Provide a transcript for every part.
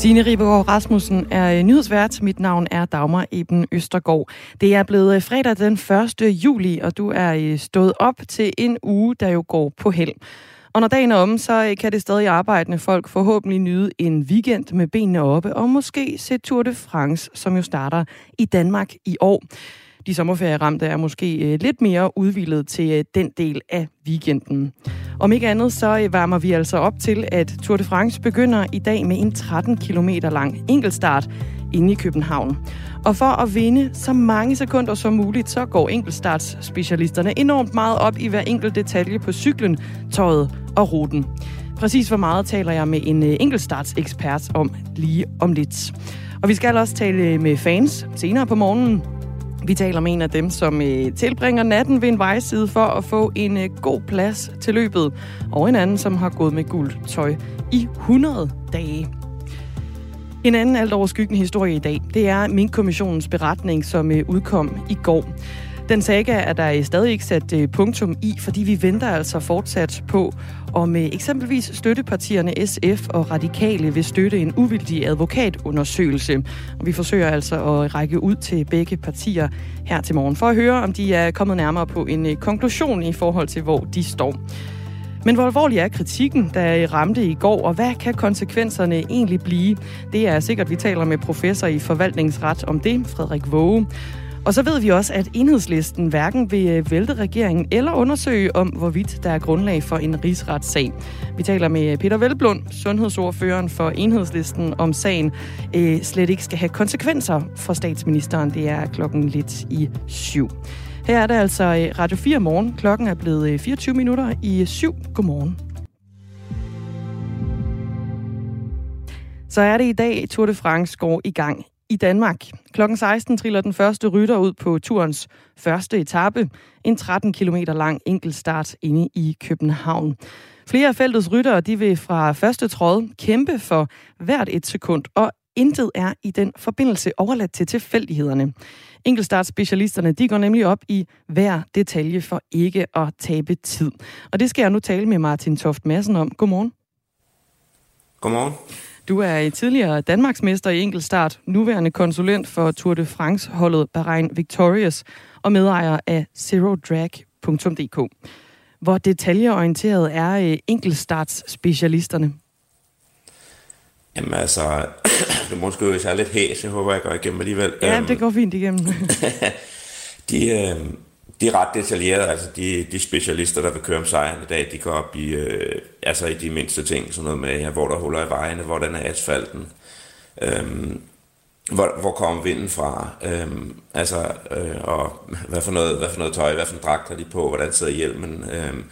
Signe Ribegaard Rasmussen er øh, nyhedsvært. Mit navn er Dagmar Eben Østergaard. Det er blevet øh, fredag den 1. juli, og du er øh, stået op til en uge, der jo går på held. Og når dagen er om, så kan det stadig arbejdende folk forhåbentlig nyde en weekend med benene oppe, og måske se Tour de France, som jo starter i Danmark i år. De sommerferieramte er måske øh, lidt mere udvildet til øh, den del af weekenden. Om ikke andet, så øh, varmer vi altså op til, at Tour de France begynder i dag med en 13 km lang enkeltstart inde i København. Og for at vinde så mange sekunder som muligt, så går enkeltstartsspecialisterne enormt meget op i hver enkelt detalje på cyklen, tøjet og ruten. Præcis hvor meget taler jeg med en enkeltstartsekspert om lige om lidt. Og vi skal også tale med fans senere på morgenen. Vi taler med en af dem, som øh, tilbringer natten ved en vejside for at få en øh, god plads til løbet, og en anden, som har gået med guld tøj i 100 dage. En anden alt overskyggende historie i dag, det er Mink-kommissionens beretning, som øh, udkom i går. Den saga er der stadig ikke sat øh, punktum i, fordi vi venter altså fortsat på, om øh, eksempelvis støttepartierne SF og Radikale vil støtte en uvildig advokatundersøgelse. Og vi forsøger altså at række ud til begge partier her til morgen for at høre, om de er kommet nærmere på en øh, konklusion i forhold til, hvor de står. Men hvor alvorlig er kritikken, der ramte i går, og hvad kan konsekvenserne egentlig blive? Det er sikkert, vi taler med professor i forvaltningsret om det, Frederik Våge. Og så ved vi også, at enhedslisten hverken vil øh, vælte regeringen eller undersøge om, hvorvidt der er grundlag for en rigsretssag. Vi taler med Peter Velblund, sundhedsordføreren for enhedslisten, om sagen øh, slet ikke skal have konsekvenser for statsministeren. Det er klokken lidt i syv. Her er det altså øh, Radio 4 morgen. Klokken er blevet øh, 24 minutter i syv. Godmorgen. Så er det i dag, Tour de France går i gang i Danmark. Klokken 16 triller den første rytter ud på turens første etape. En 13 km lang enkeltstart inde i København. Flere af feltets ryttere de vil fra første tråd kæmpe for hvert et sekund, og intet er i den forbindelse overladt til tilfældighederne. Enkeltstartspecialisterne de går nemlig op i hver detalje for ikke at tabe tid. Og det skal jeg nu tale med Martin Toft Madsen om. Godmorgen. Godmorgen. Du er tidligere Danmarksmester i enkeltstart, nuværende konsulent for Tour de France-holdet Bahrain Victorious og medejer af zerodrag.dk. Hvor detaljeorienteret er øh, enkeltstartsspecialisterne? Jamen altså, du må skrive sig lidt hæs, jeg håber, jeg går igennem alligevel. Ja, det går fint igennem. de, øh, de er ret detaljerede, altså de, de specialister, der vil køre om sejren i dag, de går op i, øh, altså i de mindste ting, sådan noget med, ja, hvor der huller i vejene, hvordan er asfalten, øhm, hvor, hvor kommer vinden fra, øhm, altså, øh, og hvad for, noget, hvad for noget tøj, hvad for en dragt har de på, hvordan sidder hjelmen, øhm,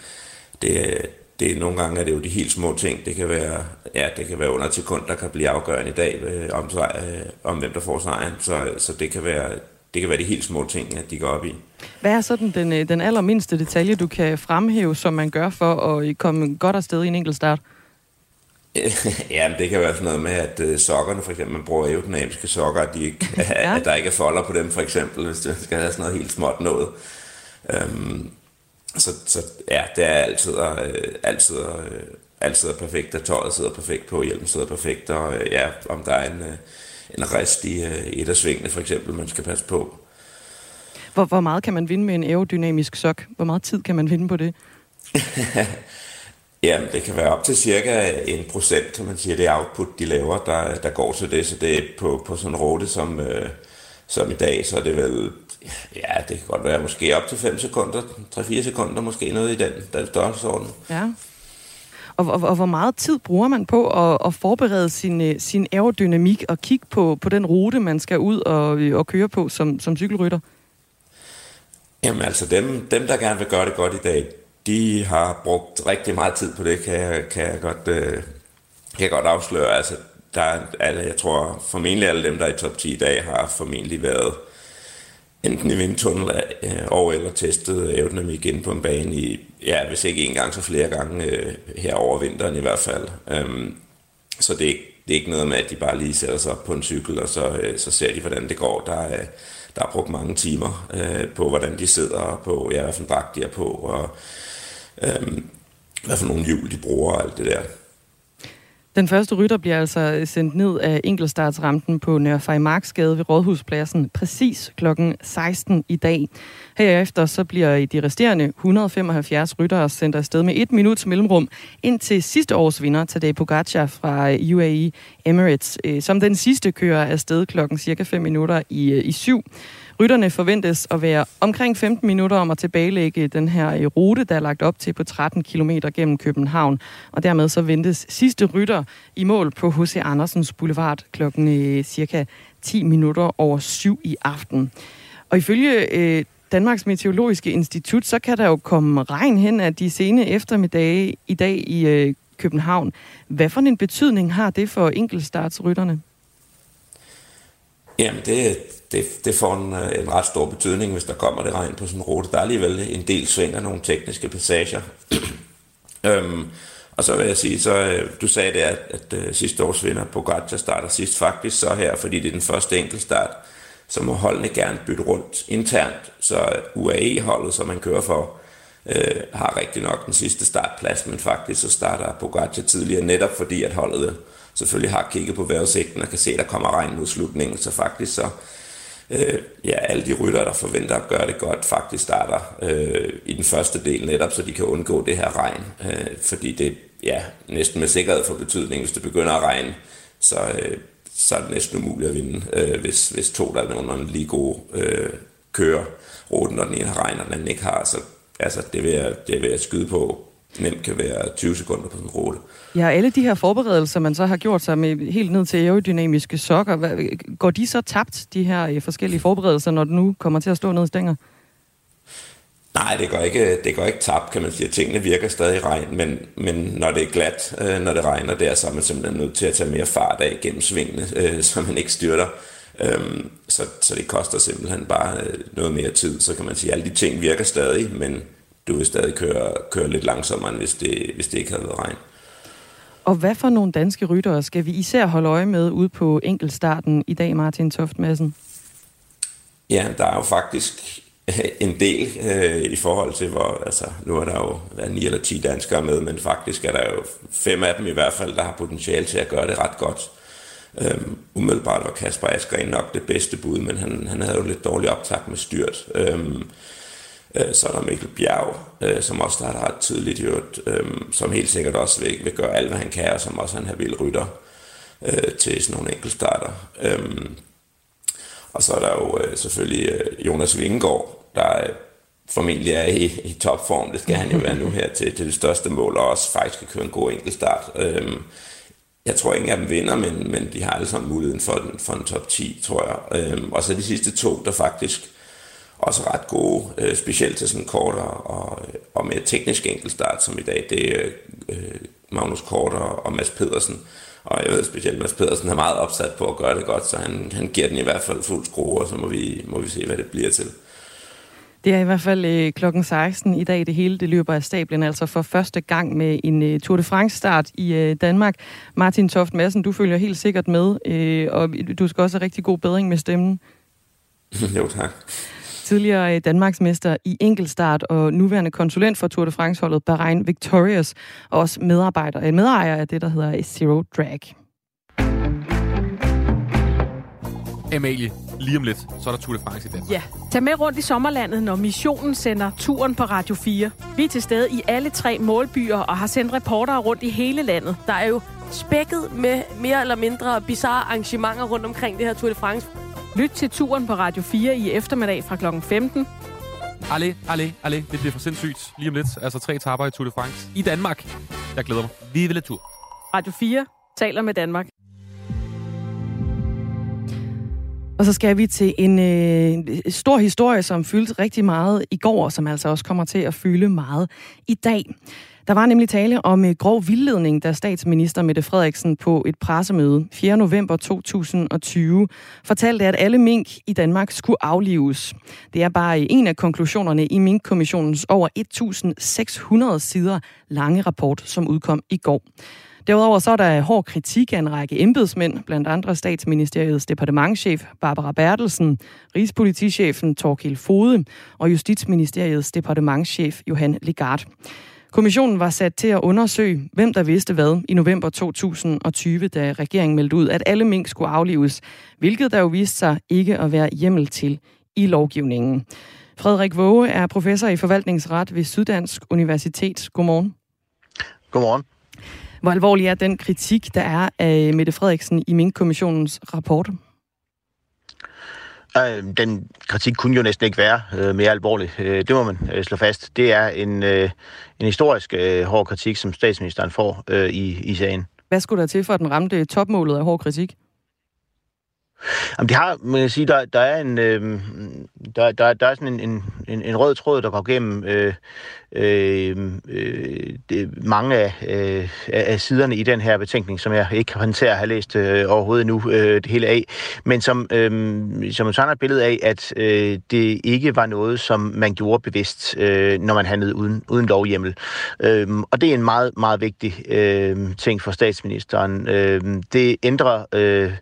det, det nogle gange er det jo de helt små ting. Det kan være, ja, det kan være under et sekund, der kan blive afgørende i dag øh, om, øh, om hvem der får sejren. Så, så det kan være det kan være de helt små ting, at de går op i. Hvad er sådan den, øh, den allermindste detalje, du kan fremhæve, som man gør for at komme godt afsted i en enkelt start? ja, det kan være sådan noget med, at uh, sokkerne, for eksempel, man bruger aerodynamiske sokker, at, de ikke, ja. at der ikke er folder på dem, for eksempel, hvis det skal have sådan noget helt småt noget. Um, så, så ja, det er altid, uh, altid, uh, altid perfekt, at tøjet sidder perfekt på, hjelmen sidder perfekt, og uh, ja, om der er en... Uh, en rest i uh, et af svingene, for eksempel, man skal passe på. Hvor, hvor meget kan man vinde med en aerodynamisk sok? Hvor meget tid kan man vinde på det? Jamen, det kan være op til cirka en procent, som man siger, det output, de laver, der, der går til det. Så det er på, på sådan en rute som, øh, som i dag, så er det vel, ja, det kan godt være måske op til 5 sekunder, 3-4 sekunder, måske noget i den, den størrelsesorden. Ja. Og, og, og hvor meget tid bruger man på at, at forberede sin, øh, sin aerodynamik og kigge på, på den rute, man skal ud og, og køre på som, som cykelrytter? Jamen altså, dem, dem, der gerne vil gøre det godt i dag, de har brugt rigtig meget tid på det, kan jeg, kan jeg, godt, øh, kan jeg godt afsløre. Altså, der er, alle, jeg tror formentlig alle dem, der er i top 10 i dag, har formentlig været enten i vindtunnel øh, og eller testet aerodynamik ind på en bane i, ja, hvis ikke en gang, så flere gange øh, her over vinteren i hvert fald. Øhm, så det er, det er ikke noget med, at de bare lige sætter sig op på en cykel, og så, øh, så ser de, hvordan det går. Der er, der er brugt mange timer øh, på, hvordan de sidder, på ja, hvad for en dragt de er på, og øh, hvad for nogle hjul de bruger og alt det der. Den første rytter bliver altså øh, sendt ned af enkeltstartsrampen på Nørre Marksgade ved Rådhuspladsen præcis kl. 16 i dag. Herefter så bliver de resterende 175 ryttere sendt afsted med et minuts mellemrum ind til sidste års vinder, Tadej Pogacar fra øh, UAE Emirates, øh, som den sidste kører afsted klokken cirka 5 minutter i, i syv. Rytterne forventes at være omkring 15 minutter om at tilbagelægge den her øh, rute, der er lagt op til på 13 km gennem København. Og dermed så ventes sidste rytter i mål på H.C. Andersens Boulevard klokken øh, cirka 10 minutter over syv i aften. Og ifølge øh, Danmarks Meteorologiske Institut, så kan der jo komme regn hen af de sene eftermiddage i dag i øh, København. Hvad for en betydning har det for enkeltstartsrytterne? Jamen, det, det, det får en, øh, en ret stor betydning, hvis der kommer det regn på sådan en rute. Der er alligevel en del sving og nogle tekniske passager. øhm, og så vil jeg sige, så øh, du sagde det, at, at, at sidste års vinder på starter sidst faktisk så her, fordi det er den første enkeltstart, så må holdene gerne bytte rundt internt, så UAE-holdet, som man kører for, øh, har rigtig nok den sidste startplads, men faktisk så starter Pogacar tidligere, netop fordi at holdet selvfølgelig har kigget på vejrudsigten og kan se, at der kommer regn mod slutningen, så faktisk så øh, ja, alle de rytter, der forventer at gøre det godt, faktisk starter øh, i den første del netop, så de kan undgå det her regn. Øh, fordi det ja, næsten med sikkerhed for betydning, hvis det begynder at regne, så, øh, så er det næsten umuligt at vinde, øh, hvis, hvis to, der er nogen lige gode, øh, kører ruten, når den ene har regn, og den anden ikke har. Så altså, det, vil jeg, det vil jeg skyde på nemt kan være 20 sekunder på en rute. Ja, alle de her forberedelser, man så har gjort sig med helt ned til aerodynamiske sokker, går de så tabt, de her øh, forskellige forberedelser, når du nu kommer til at stå ned i stænger? Nej, det går ikke, det går ikke tabt, kan man sige. Tingene virker stadig i regn, men, men når det er glat, øh, når det regner der, så er man simpelthen nødt til at tage mere fart af gennem svingene, øh, så man ikke styrter. Øhm, så, så det koster simpelthen bare øh, noget mere tid. Så kan man sige, at alle de ting virker stadig, men du vil stadig køre, køre lidt langsommere, end hvis det, hvis det ikke havde været regn. Og hvad for nogle danske ryttere skal vi især holde øje med ude på enkeltstarten i dag, Martin Toft Madsen? Ja, der er jo faktisk en del øh, i forhold til, hvor, altså, nu er der jo hvad, 9 eller 10 danskere med, men faktisk er der jo fem af dem i hvert fald, der har potentiale til at gøre det ret godt. Øhm, umiddelbart var Kasper Askren nok det bedste bud, men han, han havde jo lidt dårlig optag med styrt. Øhm, øh, så er der Mikkel Bjerg, øh, som også starter ret tidligt, jo, øh, som helt sikkert også vil, vil gøre alt, hvad han kan, og som også han har vil rytter øh, til sådan nogle enkeltstarter. Øh, og så er der jo øh, selvfølgelig øh, Jonas Vingegaard, der øh, formentlig er i, i topform. Det skal han jo være nu her til, til det største mål, og også faktisk kan køre en god enkeltstart. Øh, jeg tror ingen at dem vinder, men, men de har alle sammen muligheden for, for en top 10, tror jeg. Øhm, og så de sidste to, der faktisk også ret gode, øh, specielt til sådan kortere og, og mere teknisk enkeltstart, som i dag, det er øh, Magnus Korter og Mads Pedersen. Og jeg ved specielt, Mads Pedersen er meget opsat på at gøre det godt, så han, han giver den i hvert fald fuld skrue, og så må vi, må vi se, hvad det bliver til. Det er i hvert fald øh, klokken 16 i dag. Det hele det løber af stablen, altså for første gang med en øh, Tour de France-start i øh, Danmark. Martin Toft Madsen, du følger helt sikkert med, øh, og du skal også have rigtig god bedring med stemmen. jo, tak tidligere øh, Danmarksmester i enkeltstart og nuværende konsulent for Tour de France-holdet Bahrain Victorious, og også medarbejder, en medejer af det, der hedder Zero Drag. Amalie, lige om lidt, så er der Tour de France i Danmark. Ja, tag med rundt i sommerlandet, når missionen sender turen på Radio 4. Vi er til stede i alle tre målbyer og har sendt reportere rundt i hele landet. Der er jo spækket med mere eller mindre bizarre arrangementer rundt omkring det her Tour de France. Lyt til turen på Radio 4 i eftermiddag fra kl. 15. Alle, alle, alle. Det bliver for sindssygt lige om lidt. Altså tre etaper i Tour de France i Danmark. Jeg glæder mig. Vi vil tur. Radio 4 taler med Danmark. Og så skal vi til en øh, stor historie, som fyldte rigtig meget i går, og som altså også kommer til at fylde meget i dag. Der var nemlig tale om øh, grov vildledning, da statsminister Mette Frederiksen på et pressemøde 4. november 2020 fortalte, at alle mink i Danmark skulle aflives. Det er bare øh, en af konklusionerne i Mink-kommissionens over 1.600 sider lange rapport, som udkom i går. Derudover så er der hård kritik af en række embedsmænd, blandt andre statsministeriets departementchef Barbara Bertelsen, rigspolitichefen Torkild Fode og justitsministeriets departementchef Johan Legard. Kommissionen var sat til at undersøge, hvem der vidste hvad i november 2020, da regeringen meldte ud, at alle mink skulle aflives, hvilket der jo viste sig ikke at være hjemmel til i lovgivningen. Frederik Våge er professor i forvaltningsret ved Syddansk Universitet. Godmorgen. Godmorgen. Hvor alvorlig er den kritik, der er af Mette Frederiksen i Mink-kommissionens rapport? Øh, den kritik kunne jo næsten ikke være øh, mere alvorlig. Øh, det må man øh, slå fast. Det er en, øh, en historisk øh, hård kritik, som statsministeren får øh, i, i sagen. Hvad skulle der til for, at den ramte topmålet af hård kritik? Jamen, de har, man kan sige, der, der er en, øh, der, der, der er sådan en, en, en rød tråd, der går gennem øh, øh, øh, det, mange af, øh, af siderne i den her betænkning, som jeg ikke kan håndtere at have læst øh, overhovedet nu øh, det hele af, men som, øh, som tegner et billede af, at øh, det ikke var noget, som man gjorde bevidst, øh, når man handlede uden, uden lovhjemmel. Øh, og det er en meget, meget vigtig øh, ting for statsministeren. Øh, det ændrer øh,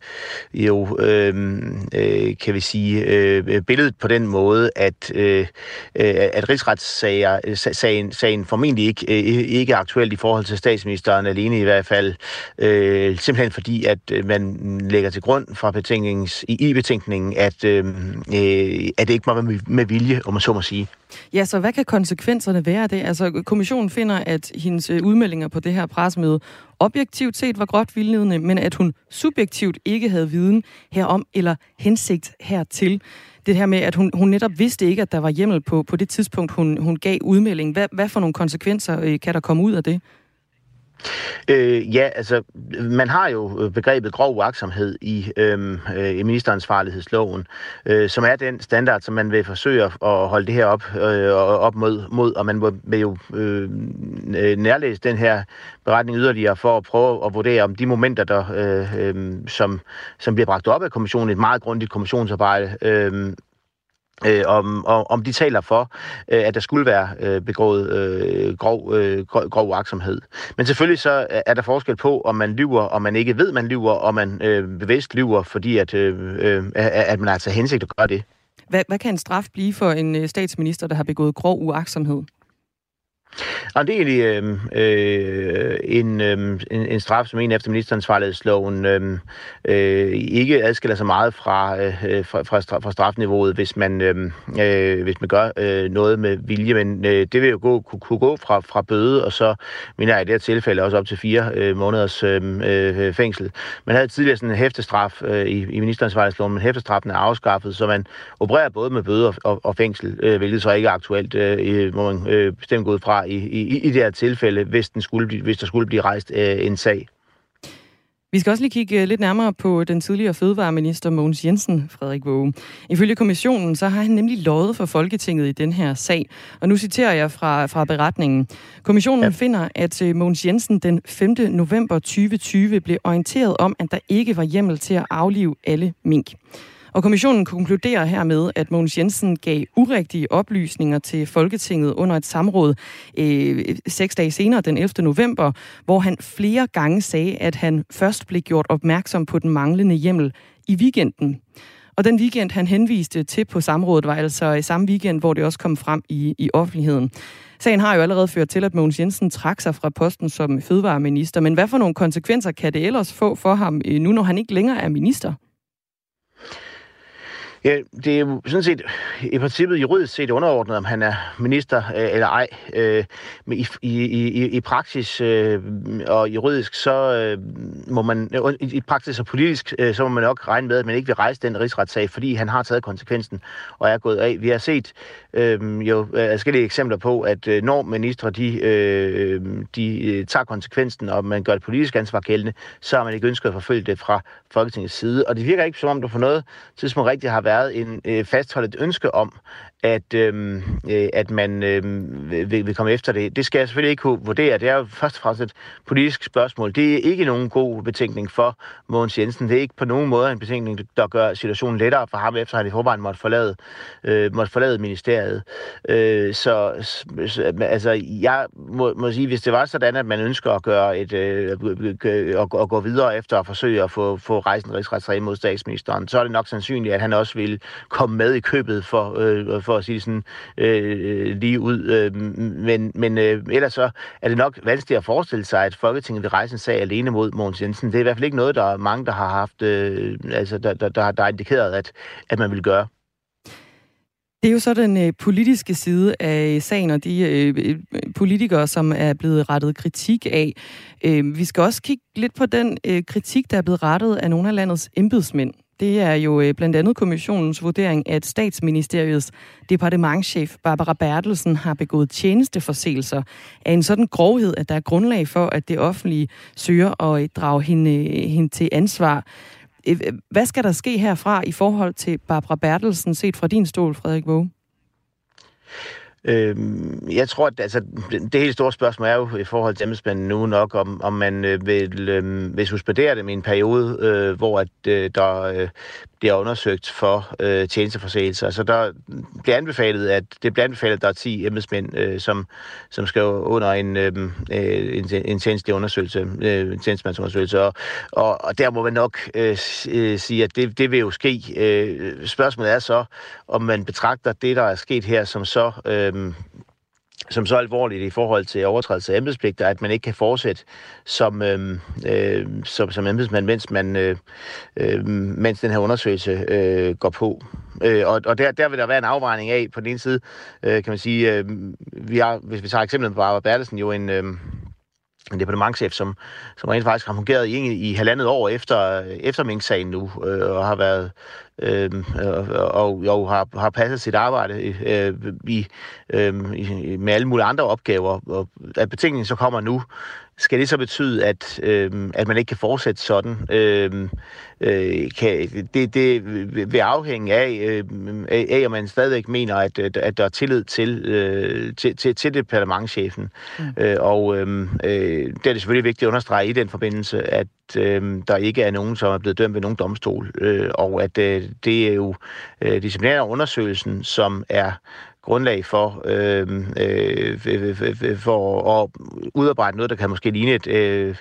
jo, øh, øh, kan vi sige, øh, billedet på den måde, at, øh, øh at rigsretssager øh, sagen, sagen formentlig ikke, øh, ikke aktuelt i forhold til statsministeren alene i hvert fald, øh, simpelthen fordi, at øh, man lægger til grund fra betænkningens, i, i betænkningen, at, øh, øh at det ikke må være med vilje, om man så må sige. Ja, så hvad kan konsekvenserne være af det? Altså, kommissionen finder, at hendes udmeldinger på det her pressemøde objektivt set var gråt vildledende, men at hun subjektivt ikke havde viden herom eller hensigt hertil det her med, at hun, hun netop vidste ikke, at der var hjemmel på, på det tidspunkt, hun, hun gav udmelding. Hvad, hvad for nogle konsekvenser øh, kan der komme ud af det? Øh, ja, altså, man har jo øh, begrebet grov uaksomhed i, øhm, øh, i ministeransvarlighedsloven, øh, som er den standard, som man vil forsøge at holde det her op, øh, op mod, mod, og man vil jo øh, øh, nærlæse den her beretning yderligere for at prøve at vurdere, om de momenter, der, øh, øh, som, som bliver bragt op af kommissionen, et meget grundigt kommissionsarbejde, øh, øh, om, om om de taler for, øh, at der skulle være øh, begået øh, grov, øh, grov, grov uaksomhed. Men selvfølgelig så er der forskel på, om man lyver, og man ikke ved, man lyver, og man øh, bevidst lyver, fordi at, øh, øh, at man altså hensigt at gøre det. Hvad, hvad kan en straf blive for en øh, statsminister, der har begået grov uaksomhed? Og det er egentlig øh, øh, en, øh, en, en straf, som en efter ministeransvarlighedsloven øh, øh, ikke adskiller sig meget fra, øh, fra, fra, fra strafniveauet, hvis man, øh, øh, hvis man gør øh, noget med vilje. Men øh, det vil jo gå, kunne, kunne gå fra, fra bøde, og så mener jeg i det her tilfælde også op til fire øh, måneders øh, øh, fængsel. Man havde tidligere sådan en hæftestraf øh, i, i ministeransvarlighedsloven, men hæftestraffen er afskaffet, så man opererer både med bøde og, og, og fængsel, øh, hvilket så ikke er aktuelt, øh, må man øh, bestemt gå ud fra i, i, i det her tilfælde, hvis, den skulle blive, hvis der skulle blive rejst øh, en sag. Vi skal også lige kigge øh, lidt nærmere på den tidligere fødevareminister Mogens Jensen, Frederik Våge. Ifølge kommissionen, så har han nemlig lovet for Folketinget i den her sag. Og nu citerer jeg fra, fra beretningen. Kommissionen ja. finder, at øh, Mogens Jensen den 5. november 2020 blev orienteret om, at der ikke var hjemmel til at aflive alle mink. Og kommissionen konkluderer hermed, at Mogens Jensen gav urigtige oplysninger til Folketinget under et samråd øh, seks dage senere, den 11. november, hvor han flere gange sagde, at han først blev gjort opmærksom på den manglende hjemmel i weekenden. Og den weekend, han henviste til på samrådet, var altså i samme weekend, hvor det også kom frem i, i offentligheden. Sagen har jo allerede ført til, at Mogens Jensen trak sig fra posten som fødevareminister. Men hvad for nogle konsekvenser kan det ellers få for ham, øh, nu når han ikke længere er minister? Ja, det er jo sådan set i princippet juridisk set underordnet, om han er minister øh, eller ej. Øh, men i, i, i, i praksis øh, og juridisk, så øh, må man, øh, i praksis og politisk, øh, så må man nok regne med, at man ikke vil rejse den rigsretssag, fordi han har taget konsekvensen og er gået af. Vi har set øh, jo øh, forskellige eksempler på, at øh, når ministre de, øh, de øh, tager konsekvensen, og man gør det politisk ansvar gældende, så har man ikke ønsket at forfølge det fra Folketingets side. Og det virker ikke, som om der på noget tidspunkt rigtigt har været en øh, fastholdet ønske om, at, øhm, øh, at man øh, vil, vil komme efter det. Det skal jeg selvfølgelig ikke kunne vurdere. Det er jo først og fremmest et politisk spørgsmål. Det er ikke nogen god betænkning for Mogens Jensen. Det er ikke på nogen måde en betænkning, der gør situationen lettere for ham, efter han i forvejen måtte forlade, øh, måtte forlade ministeriet. Øh, så, så altså, jeg må, må sige, hvis det var sådan, at man ønsker at gøre et, øh, at, at gå videre efter at forsøge at få, få rejsen rigsretssag mod statsministeren, så er det nok sandsynligt, at han også vil vil komme med i købet, for, øh, for at sige det sådan øh, lige ud. Øh, men men øh, ellers så er det nok vanskeligt at forestille sig, at Folketinget vil rejse en sag alene mod Mogens Jensen. Det er i hvert fald ikke noget, der er mange, der har haft, øh, altså der, der, der, der har indikeret, at, at man vil gøre. Det er jo så den øh, politiske side af sagen, og de øh, politikere, som er blevet rettet kritik af. Øh, vi skal også kigge lidt på den øh, kritik, der er blevet rettet af nogle af landets embedsmænd. Det er jo øh, blandt andet kommissionens vurdering, at statsministeriets departementschef Barbara Bertelsen har begået tjenesteforseelser af en sådan grovhed, at der er grundlag for, at det offentlige søger at øh, drage hende, øh, hende til ansvar. Hvad skal der ske herfra i forhold til Barbara Bertelsen, set fra din stol, Frederik Våge? Øhm, jeg tror, at altså, det helt store spørgsmål er jo i forhold til embedsmændene nu nok, om, om man øh, vil, øh, vil suspendere dem i en periode, øh, hvor at, øh, der øh, bliver undersøgt for øh, tjenesteforseelser. Så der bliver anbefalet, at det bliver anbefalet, at der er 10 embedsmænd, øh, som, som skal under en, øhm, øh, en, en tjenestelig undersøgelse, øh, en tjenestemandsundersøgelse. Og, og, og der må man nok øh, øh, sige, at det, det vil jo ske. Øh, spørgsmålet er så, om man betragter det, der er sket her, som så øh, Øhm, som så alvorligt i forhold til overtrædelse af embedspligter, at man ikke kan fortsætte som, øh, øh, som, som embedsmand, mens, man, øh, øh, mens den her undersøgelse øh, går på. Øh, og og der, der vil der være en afvejning af, på den ene side, øh, kan man sige, øh, vi har, hvis vi tager eksemplet på Barbara Bertelsen, jo en... Øh, en departementchef, som, som rent faktisk har fungeret i, i halvandet år efter, efter Mink-sagen nu, øh, og har været øh, og, og har, har passet sit arbejde øh, i, øh, i, med alle mulige andre opgaver. Og at betingningen så kommer nu, skal det så betyde, at, øh, at man ikke kan fortsætte sådan? Øh, øh, kan, det, det vil afhænge af, øh, af, om man stadigvæk mener, at, at der er tillid til, øh, til, til, til departementchefen. Mm. Øh, og øh, det er det selvfølgelig vigtigt at understrege i den forbindelse, at øh, der ikke er nogen, som er blevet dømt ved nogen domstol, øh, og at øh, det er jo øh, disciplinærundersøgelsen, som er grundlag for, øh, øh, for at udarbejde noget, der kan måske ligne et, øh,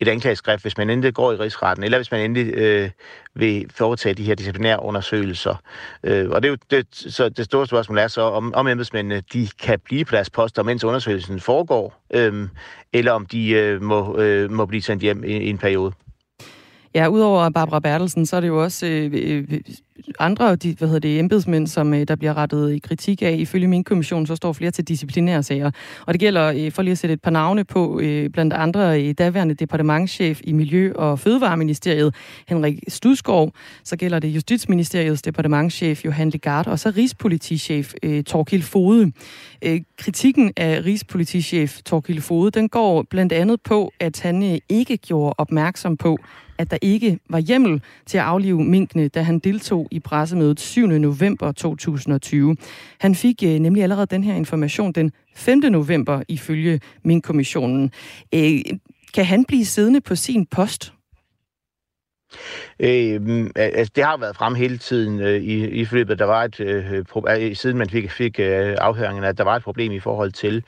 et anklageskrift, hvis man endelig går i rigsretten, eller hvis man endelig øh, Øh, vil foretage de her disciplinære undersøgelser. Øh, og det er jo det, så det store spørgsmål er så, om, om embedsmændene de kan blive på deres poster, mens undersøgelsen foregår, øh, eller om de øh, må, øh, må blive sendt hjem i, i en periode. Ja, udover Barbara Bertelsen, så er det jo også øh, øh, øh, andre de, hvad hedder det, embedsmænd, som øh, der bliver rettet i kritik af. Ifølge min kommission, så står flere til disciplinære sager. Og det gælder, øh, for lige at sætte et par navne på, øh, blandt andre øh, daværende departementschef i Miljø- og Fødevareministeriet, Henrik Studskov. Så gælder det Justitsministeriets departementschef Johan Legard, og så Rigspolitichef øh, Torkild Fode. Øh, kritikken af Rigspolitichef Torkild Fode, den går blandt andet på, at han øh, ikke gjorde opmærksom på, at der ikke var hjemmel til at aflive minkene, da han deltog i pressemødet 7. november 2020. Han fik øh, nemlig allerede den her information den 5. november ifølge Mink-kommissionen. Øh, kan han blive siddende på sin post Øh, altså, det har været frem hele tiden øh, i, i forløbet. Der var et, øh, pro- øh, siden man fik, fik øh, afhøringen, at der var et problem i forhold til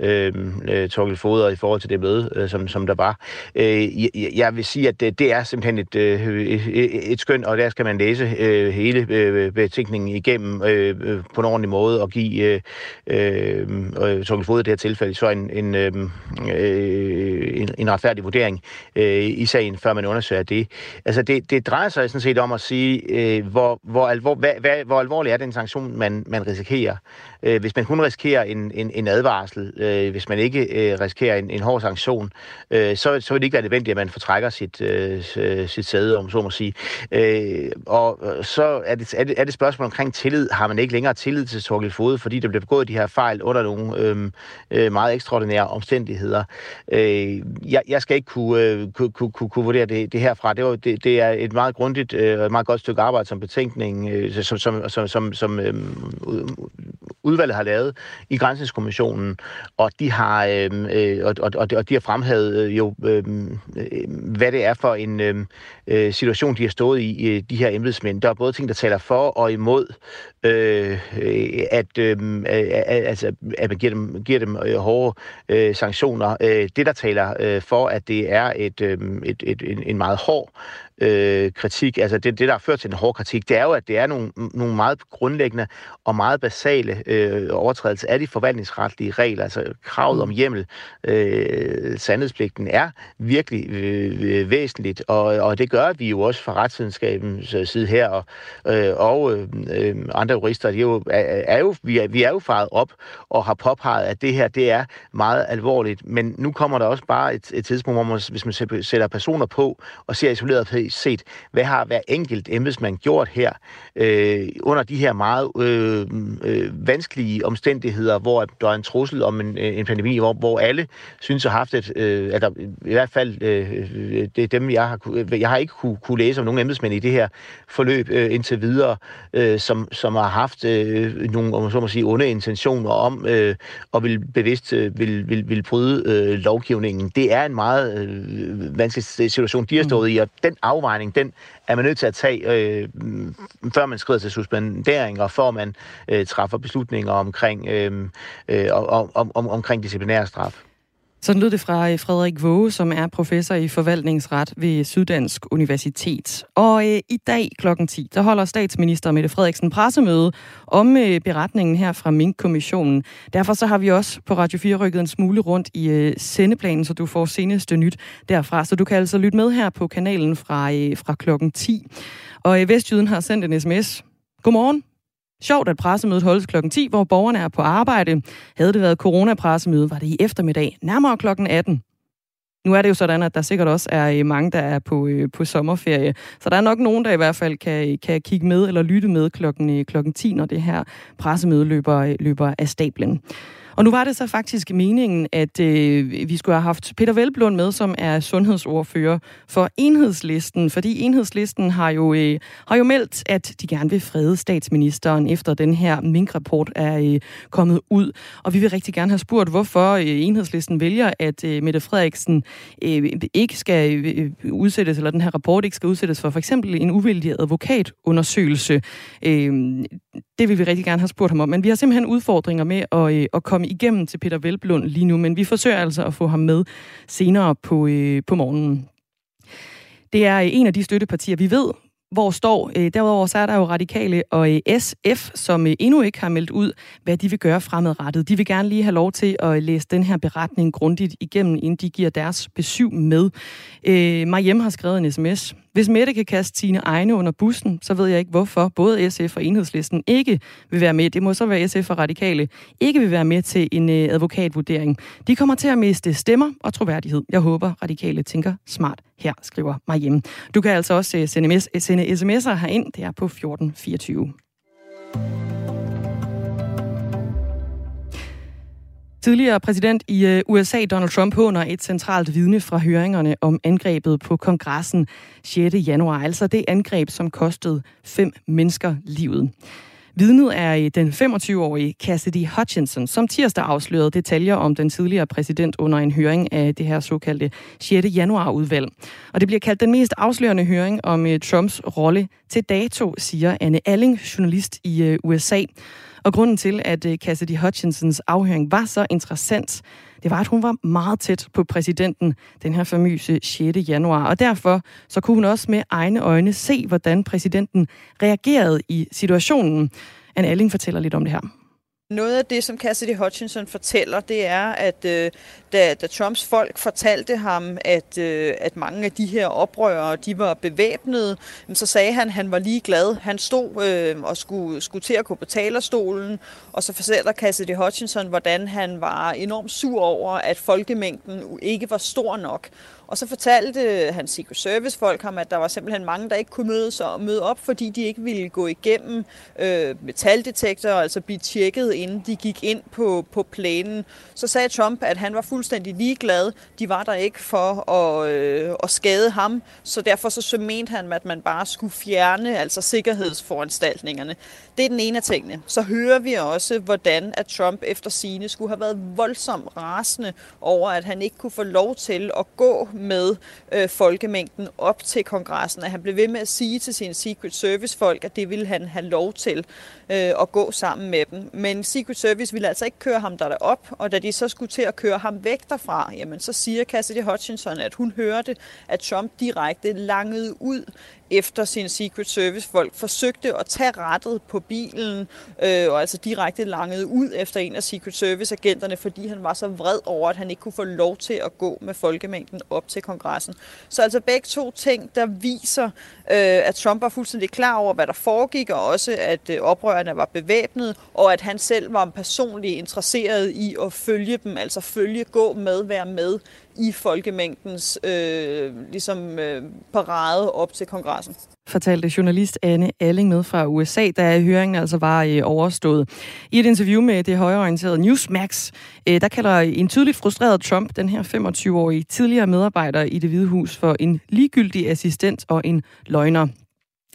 øhm, øh, øh, Torkel Foder, i forhold til det møde, øh, som, som der var. Øh, jeg, jeg vil sige, at det, det er simpelthen et, øh, et, et skøn, og der skal man læse øh, hele øh, betænkningen igennem øh, øh på en ordentlig måde og give øh, øh, Torkel Foder i det her tilfælde så en, en, øh, en, en retfærdig vurdering øh, i sagen, før man undersøger det. Altså, det, det drejer sig sådan set om at sige, øh, hvor, hvor, alvor, hvad, hvad, hvor alvorlig er den sanktion, man, man risikerer. Øh, hvis man kun risikerer en, en, en advarsel, øh, hvis man ikke øh, risikerer en, en hård sanktion, øh, så, så vil det ikke være nødvendigt, at man fortrækker sit, øh, sit sæde, om så må sige. Øh, og øh, så er det, er, det, er det spørgsmål omkring tillid. Har man ikke længere tillid til Torgild Fode, fordi der bliver begået de her fejl under nogle øh, øh, meget ekstraordinære omstændigheder? Øh, jeg, jeg skal ikke kunne, øh, kunne, kunne, kunne, kunne vurdere det, det herfra. Det, var, det, det er et meget grundigt øh, og øh, meget godt stykke arbejde som betænkning, øh, som, som, som, som, som øh, udvalget har lavet i Grænsningskommissionen, og de har, øhm, øh, og, og, og de har fremhævet øh, jo, øhm, øh, hvad det er for en øhm, øh, situation, de har stået i, øh, de her embedsmænd. Der er både ting, der taler for og imod, øh, at, øh, altså, at man giver dem, giver dem hårde øh, sanktioner. Det, der taler øh, for, at det er et, øh, et, et, en meget hård øh, kritik, altså det, det, der har ført til en hård kritik, det er jo, at det er nogle, nogle meget grundlæggende og meget basale øh, overtrædelser af de forvaltningsretlige regler, altså kravet om hjemmel, øh, sandhedspligten er virkelig øh, væsentligt, og, og det gør vi jo også fra retsvidenskabens side her, og, øh, og øh, andre jurister, de er jo, er, er jo, vi, er, vi er jo faret op og har påpeget, at det her, det er meget alvorligt, men nu kommer der også bare et, et tidspunkt, hvor man, hvis man sætter personer på og ser isoleret set, hvad har hver enkelt embedsmand gjort her øh, under de her meget øh, øh, vanskelige omstændigheder, hvor der er en trussel om en, en pandemi, hvor, hvor alle synes at have haft et, øh, eller i hvert fald øh, det er dem, jeg har, jeg har ikke kunne, kunne læse om nogen embedsmænd i det her forløb øh, indtil videre, øh, som, som har haft øh, nogle, om så må sige, onde intentioner om øh, og vil bevidst øh, vil, vil, vil bryde øh, lovgivningen. Det er en meget øh, vanskelig situation, de har mm. stået i, og den afvejning, den er man nødt til at tage, øh, før man skrider til suspendering, og før man øh, træffer beslutninger omkring, øh, øh, om, om, om, omkring disciplinær straf. Sådan lød det fra øh, Frederik Våge, som er professor i forvaltningsret ved Syddansk Universitet. Og øh, i dag kl. 10, der holder statsminister Mette Frederiksen pressemøde om øh, beretningen her fra Mink-kommissionen. Derfor så har vi også på Radio 4 rykket en smule rundt i øh, sendeplanen, så du får seneste nyt derfra. Så du kan altså lytte med her på kanalen fra, øh, fra klokken 10. Og øh, Vestjyden har sendt en sms. Godmorgen. Sjovt, at pressemødet holdes klokken 10, hvor borgerne er på arbejde. Havde det været coronapressemøde, var det i eftermiddag, nærmere klokken 18. Nu er det jo sådan, at der sikkert også er øh, mange, der er på, øh, på sommerferie. Så der er nok nogen, der i hvert fald kan, kan kigge med eller lytte med klokken, øh, klokken 10, når det her pressemøde løber, øh, løber af stablen. Og nu var det så faktisk meningen, at øh, vi skulle have haft Peter Velblund med, som er sundhedsordfører for enhedslisten, fordi enhedslisten har jo, øh, har jo meldt, at de gerne vil frede statsministeren, efter den her minkrapport er øh, kommet ud. Og vi vil rigtig gerne have spurgt, hvorfor øh, enhedslisten vælger, at øh, Mette Frederiksen øh, ikke skal øh, udsættes, eller den her rapport ikke skal udsættes for for eksempel en uvildig advokatundersøgelse. Øh, det vil vi rigtig gerne have spurgt ham om, men vi har simpelthen udfordringer med at, øh, at komme igennem til Peter Velblund lige nu, men vi forsøger altså at få ham med senere på, øh, på morgenen. Det er øh, en af de støttepartier, vi ved, hvor står. Øh, derudover så er der jo radikale og øh, SF, som endnu ikke har meldt ud, hvad de vil gøre fremadrettet. De vil gerne lige have lov til at læse den her beretning grundigt igennem, inden de giver deres besøg med. Øh, Mariem har skrevet en sms. Hvis Mette kan kaste sine egne under bussen, så ved jeg ikke, hvorfor både SF og Enhedslisten ikke vil være med. Det må så være SF og Radikale. Ikke vil være med til en øh, advokatvurdering. De kommer til at miste stemmer og troværdighed. Jeg håber, Radikale tænker smart her, skriver Mariem. Du kan altså også øh, sende, sende sms'er herind. Det er på 1424. Tidligere præsident i øh, USA, Donald Trump, håner et centralt vidne fra høringerne om angrebet på kongressen 6. januar. Altså det angreb, som kostede fem mennesker livet. Vidnet er øh, den 25-årige Cassidy Hutchinson, som tirsdag afslørede detaljer om den tidligere præsident under en høring af det her såkaldte 6. januar-udvalg. Og det bliver kaldt den mest afslørende høring om øh, Trumps rolle til dato, siger Anne Alling, journalist i USA. Og grunden til, at øh, Cassidy Hutchinsons afhøring var så interessant, det var, at hun var meget tæt på præsidenten den her famøse 6. januar. Og derfor så kunne hun også med egne øjne se, hvordan præsidenten reagerede i situationen. Anne Alling fortæller lidt om det her. Noget af det, som Cassidy Hutchinson fortæller, det er, at øh, da, da Trumps folk fortalte ham, at, øh, at mange af de her oprørere, de var bevæbnede, så sagde han, at han var lige glad. Han stod øh, og skulle, skulle til at gå på talerstolen, og så fortæller Cassidy Hutchinson, hvordan han var enormt sur over, at folkemængden ikke var stor nok. Og så fortalte hans Secret Service folk ham, at der var simpelthen mange, der ikke kunne møde, sig, møde op, fordi de ikke ville gå igennem øh, metaldetektorer, altså blive tjekket, inden de gik ind på, på planen. Så sagde Trump, at han var fuldstændig ligeglad. De var der ikke for at, øh, at skade ham, så derfor så, så mente han, at man bare skulle fjerne altså sikkerhedsforanstaltningerne. Det er den ene af tingene. Så hører vi også, hvordan at Trump efter sine skulle have været voldsomt rasende over, at han ikke kunne få lov til at gå med øh, folkemængden op til kongressen, at han blev ved med at sige til sine Secret Service-folk, at det ville han have lov til øh, at gå sammen med dem. Men Secret Service ville altså ikke køre ham derop, og da de så skulle til at køre ham væk derfra, jamen så siger Cassidy Hutchinson, at hun hørte, at Trump direkte langede ud efter sin Secret Service-folk forsøgte at tage rettet på bilen, øh, og altså direkte langede ud efter en af Secret Service-agenterne, fordi han var så vred over, at han ikke kunne få lov til at gå med folkemængden op til kongressen. Så altså begge to ting, der viser, øh, at Trump var fuldstændig klar over, hvad der foregik, og også at øh, oprørerne var bevæbnet, og at han selv var personligt interesseret i at følge dem, altså følge, gå med, være med i folkemængdens øh, ligesom, øh, parade op til kongressen. Fortalte journalist Anne Alling med fra USA, da høringen altså var øh, overstået. I et interview med det højreorienterede Newsmax, øh, der kalder en tydeligt frustreret Trump, den her 25-årige tidligere medarbejder i det hvide hus, for en ligegyldig assistent og en løgner.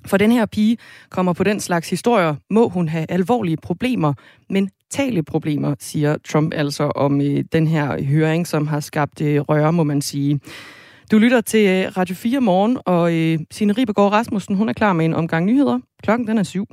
For den her pige kommer på den slags historier, må hun have alvorlige problemer, mentale problemer, siger Trump altså om øh, den her høring, som har skabt øh, røre, må man sige. Du lytter til øh, Radio 4 morgen, og øh, Signe Ribegaard Rasmussen, hun er klar med en omgang nyheder. Klokken den er syv.